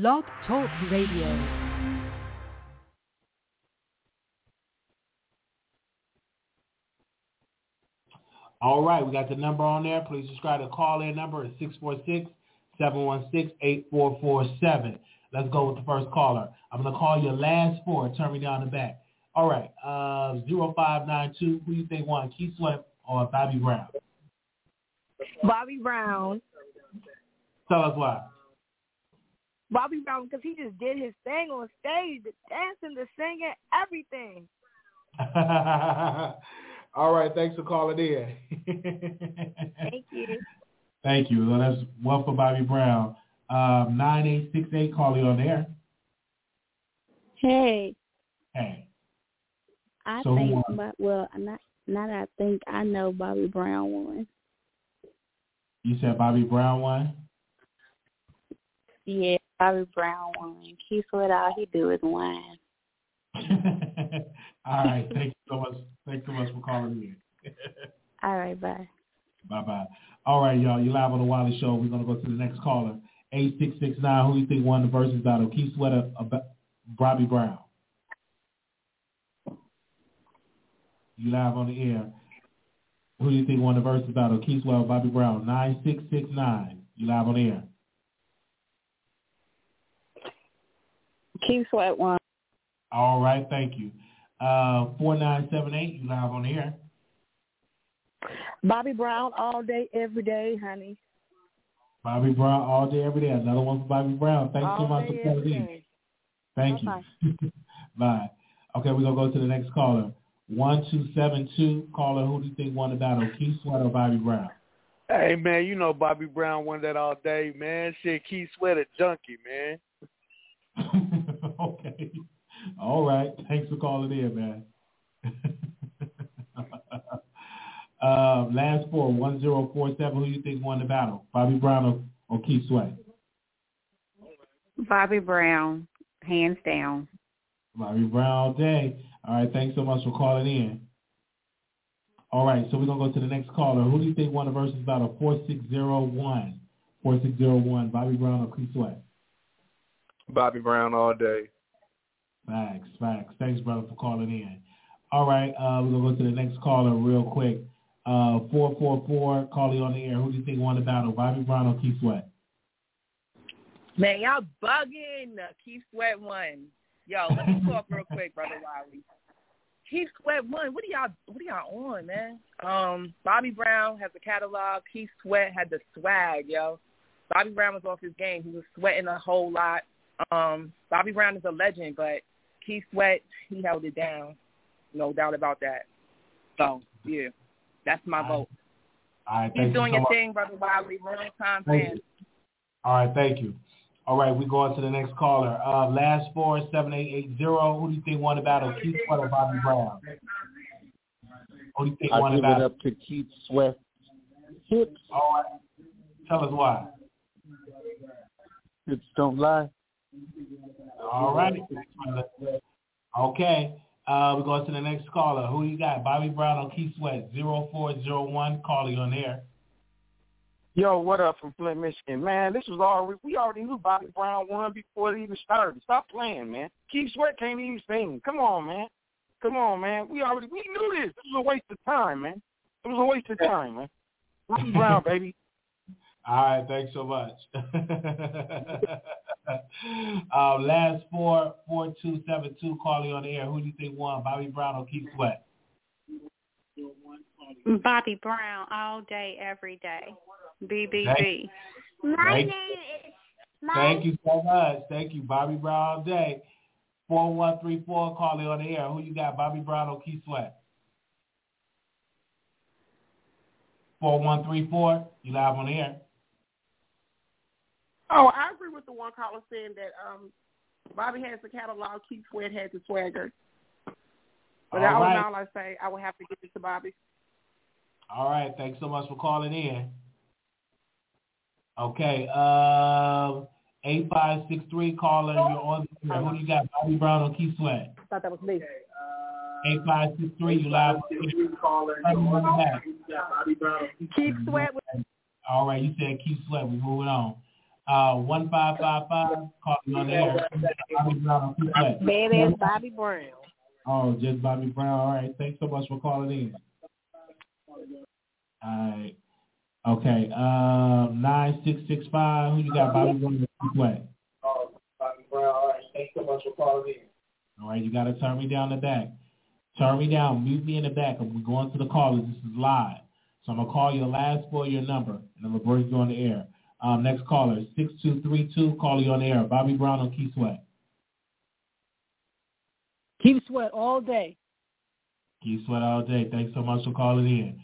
Blog Talk Radio. All right, we got the number on there. Please subscribe to call in number is 646-716-8447. Let's go with the first caller. I'm going to call your last four. Turn me down the back. All right, uh, 0592. Who do you think won, Keith Sweat or Bobby Brown? Bobby Brown. Tell us why. Bobby Brown, because he just did his thing on stage, the dancing, the singing, everything. All right, thanks for calling in. Thank you. Thank you. Well, that's one for Bobby Brown. Um, 9868, call you on there. Hey, Hey. I So who think, won? Bo- well, not not I think I know Bobby Brown won. You said Bobby Brown won? Yeah, Bobby Brown won. Keith Sweat, all he do is whine. All right. Thank you so much. Thanks so much for calling in. All right, bye. Bye-bye. All right, y'all. You're live on the Wiley Show. We're going to go to the next caller. 8669. Who do you think won the versus battle? Keith Sweater Bobby Brown? You live on the air. Who do you think won the versus battle? Keith Sweater or Bobby Brown? 9669. You live on the air. Keith Sweat won. All right. Thank you. Uh, 4978. You live on the air. Bobby Brown all day, every day, honey. Bobby Brown all day, every day. Another one for Bobby Brown. Thanks so much for calling every in. day. Thank you. Bye. Okay, we're gonna go to the next caller. One two seven two. Caller, who do you think won the battle? Keith Sweat or Bobby Brown? Hey man, you know Bobby Brown won that all day, man. Shit, Keith Sweat a junkie, man. okay. All right. Thanks for calling in, man. uh, last four, one zero four seven. Who do you think won the battle? Bobby Brown or, or Keith Sweat? Bobby Brown, hands down. Bobby Brown all day. All right, thanks so much for calling in. All right, so we're gonna go to the next caller. Who do you think won the versus battle? Four six zero one. Four six zero one. Bobby Brown or Keith Sweat? Bobby Brown all day. Facts, facts. Thanks, brother, for calling in. All right, uh, we're gonna go to the next caller real quick. Uh, four four four. Calling on the air. Who do you think won the battle? Bobby Brown or Keith Sweat? Man, y'all bugging. Keith Sweat won. Yo, let me talk real quick, brother Wiley. Keith Sweat won. What are y'all? What are y'all on, man? Um, Bobby Brown has a catalog. Keith Sweat had the swag, yo. Bobby Brown was off his game. He was sweating a whole lot. Um, Bobby Brown is a legend, but Keith Sweat, he held it down. No doubt about that. So, yeah, that's my vote. All right, Keep doing you so your much. thing, brother Wiley. Long time Thank fan. you. All right, thank you. All right, we go on to the next caller. Uh, last four seven eight eight zero. Who do you think won the battle? Keith Sweat or Bobby Brown? Who do you think I won the give it up to Keith Sweat. Hips, All right. Tell us why. hips don't lie. All right. Okay. Uh, we go to the next caller. Who you got? Bobby Brown or Keith Sweat? Zero four zero one. Calling on air. Yo, what up from Flint, Michigan? Man, this was already we already knew Bobby Brown won before it even started. Stop playing, man. Keith Sweat can't even sing. Come on, man. Come on, man. We already we knew this. This was a waste of time, man. It was a waste of time, man. Bobby Brown, baby. All right. Thanks so much. uh, last four four two seven two. Carly on the air. Who do you think won? Bobby Brown or Keith Sweat? Bobby Brown all day, every day. BBB. Thank- My Thank- name is my Thank you so much. Thank you, Bobby Brown all day. Four one three four. Carly on the air. Who you got? Bobby Brown or Keith Sweat? Four one three four. You live on the air. Oh, I agree with the one caller saying that um, Bobby has the catalog, Keith Sweat has the swagger. But All all right. in all, I say I would have to give it to Bobby. All right. Thanks so much for calling in. Okay. Um, eight five six three caller. You're on. the air. Who do you got? Bobby Brown or Keith Sweat? I thought that was me. Eight five six three. You live. on the air. Keith Sweat. All right. You said Keith Sweat. We're moving on. Uh, one five five five. Call me on air. Bobby Brown on Keith Bobby Brown. Oh, just Bobby Brown. All right. Thanks so much for calling in. All right. Okay. Um, nine six six five. Who you got? Bobby Brown. Oh, Bobby Brown. All right. Thanks so much for calling in. All right. You got to turn me down the back. Turn me down. Mute me in the back. I'm going to the callers. This is live. So I'm gonna call your last four your number, and I'm gonna bring you on the air. Um, next caller, six two three two. Call you on the air. Bobby Brown on Keith Sweat. Keep sweat all day. Keith Sweat all day. Thanks so much for calling in.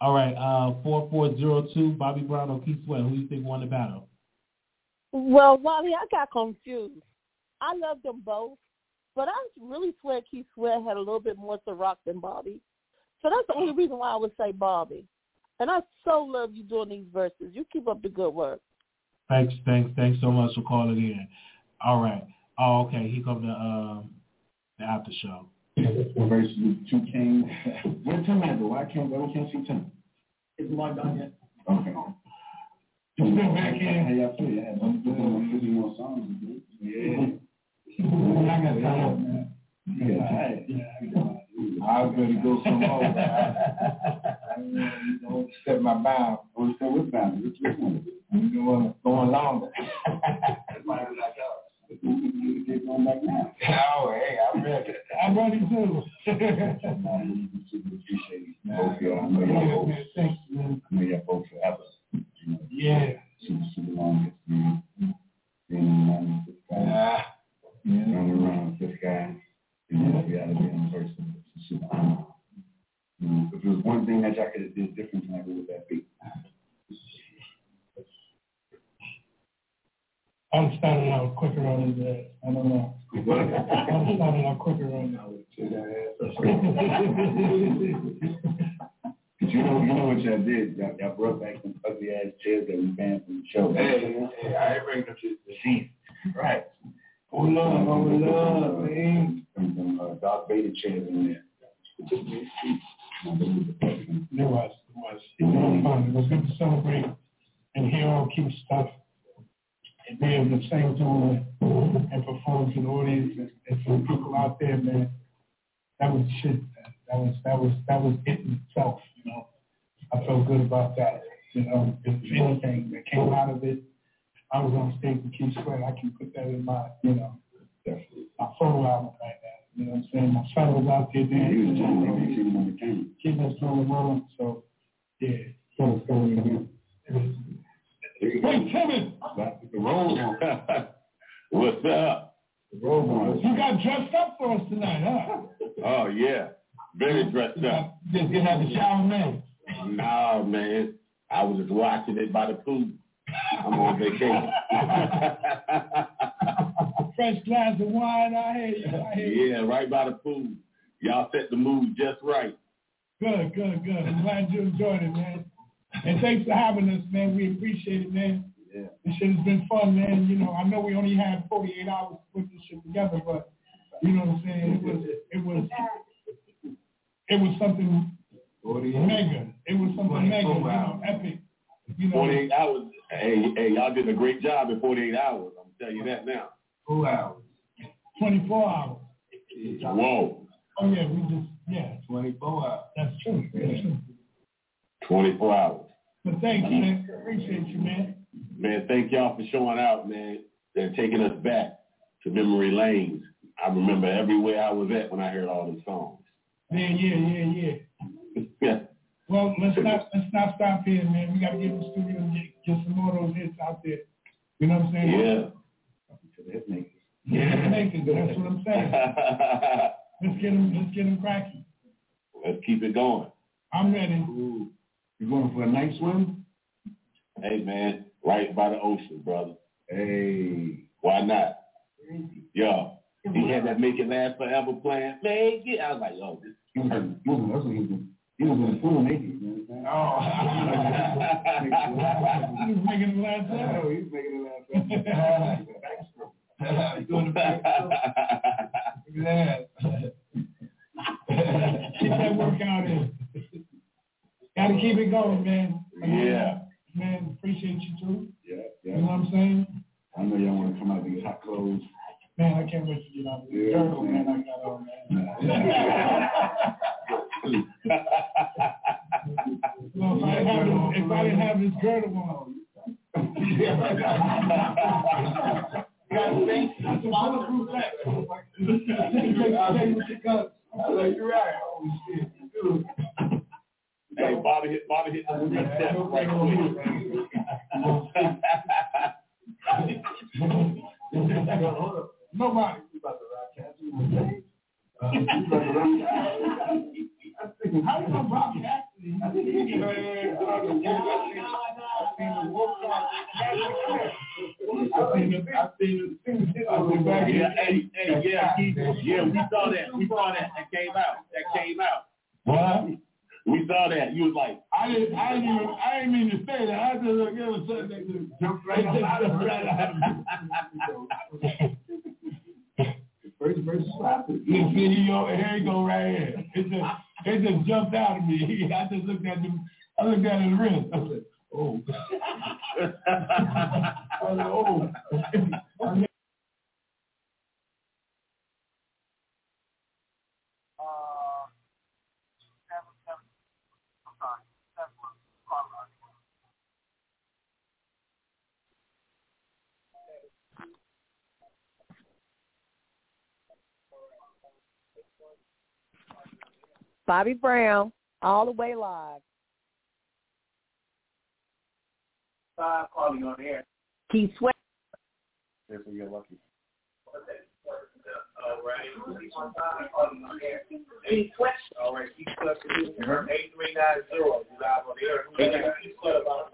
All right, uh, four four zero two. Bobby Brown on Keith Sweat. Who do you think won the battle? Well, Wally, I got confused. I love them both, but I really swear Keith Sweat had a little bit more to rock than Bobby. So that's the only reason why I would say Bobby. And I so love you doing these verses. You keep up the good work. Thanks, thanks, thanks so much for calling in. All right. Oh, okay. Here comes the um the after show. versus two kings. Where Tim at though? Why can't why we can't see Tim? It's logged on yet. Okay. Just been back in. How y'all feel? Yeah, I'm doing fifty more songs. Yeah. I got time, man. Yeah. Yeah, I was ready to go some more. Don't step my bound. Don't step with bound. Which which one? I'm going going longer. That's why I was like, oh. Get going back now. Oh, hey, I'm ready. I'm ready too. appreciate both y'all. I know y'all both. Thanks, man. I know y'all both that y'all could different tonight, what would that be? I'm starting out quicker on his ass. I don't know. I'm starting out quicker on his But you know, you know what y'all did? Y'all, y'all brought back some ugly ass chairs that we banned from the show. Hey, hey, I ain't bringing them shit to the scene. Right. Oh love, oh love, man. Some, some uh, Darth Vader chairs in there. There was, it was. It was fun. It was good to celebrate and hear all Keith's stuff and be able to sing to him and perform to the audience and, and for the people out there, man. That was shit. Man. That was that was that was it in itself. You know, I felt good about that. You know, if anything that came out of it, I was on stage with Keith Sweat. I can put that in my, you know, my photo album right now. You know what I'm saying? My son was out there dancing. Keep us on the road. So, yeah. So, so, Hey, Kevin. The road What's up? The road You got dressed up for us tonight, huh? Oh yeah, very dressed up. Just get out the shower, man. No, man. I was just watching it by the pool. I'm on vacation. Fresh glass of wine, I hear you. I hear you. yeah, right by the pool. Y'all set the mood just right. Good, good, good. I'm glad you enjoyed it, man. And thanks for having us, man. We appreciate it, man. Yeah. This shit has been fun, man. You know, I know we only had 48 hours to put this shit together, but you know what I'm saying? It was, it was, it was something mega. It was something mega, you know, epic. You know, 48 hours. Hey, hey, y'all did a great job in 48 hours. I'm telling you that now. Two hours. 24 hours. Whoa. Oh yeah, we just, yeah, 24 hours. that's true. That's true. 24 hours. But thanks, man. Appreciate you, man. Man, thank y'all for showing out, man, and taking us back to memory lanes. I remember everywhere I was at when I heard all the songs. Yeah, yeah, yeah, yeah. yeah. Well, let's not let's not stop here, man. We got to get in the studio and get, get some more of those hits out there. You know what I'm saying? Yeah. Hit makers. Yeah, makers. That's what I'm saying. Let's get them. Let's get them cracking. Let's keep it going. I'm ready. Ooh. You going for a night swim? Hey, man, right by the ocean, brother. Hey. Why not? Yo, he had that Make It Last Forever plan. Make it. I was like, yo, this He was, he was, that's what he was. He was in full naked. Know He was making it last what I'm saying? Oh, he's making it last. He's doing the back Look at that. Keep that workout in. Got to keep it going, man. Yeah. Man, appreciate you too. Yeah, You know what I'm saying? I know y'all want to come out these hot clothes. Man, I can't wait to get out of this girdle, man. I got on, man. no, if I didn't have this, if I didn't have this girdle on. Got things. That's a bulletproof vest. I like you're right. Oh shit. Hey, Bobby hit Bobby hit the three right quick. Nobody. How you gonna rock Cassidy? Man, I seen the wolf I seen the I seen the I seen back Yeah, hey, hey, yeah, Keith, yeah, we saw that. We saw that. That came out. That came out. What? We saw that. You was like, I didn't, I didn't even, I didn't mean to say that. I just look at it said just jumped right out of right First verse slapped it. You see, he here he go right here. It just, it just jumped out of me. I just looked at him. I looked at his wrist. I said, oh. I said, oh. Bobby Brown, all the way live. Five calling on air. Keith Sweat. If we get lucky. All right. Keith Sweat. All right. Keith Sweat. Eight three nine zero. You live on the air. Keith Sweat about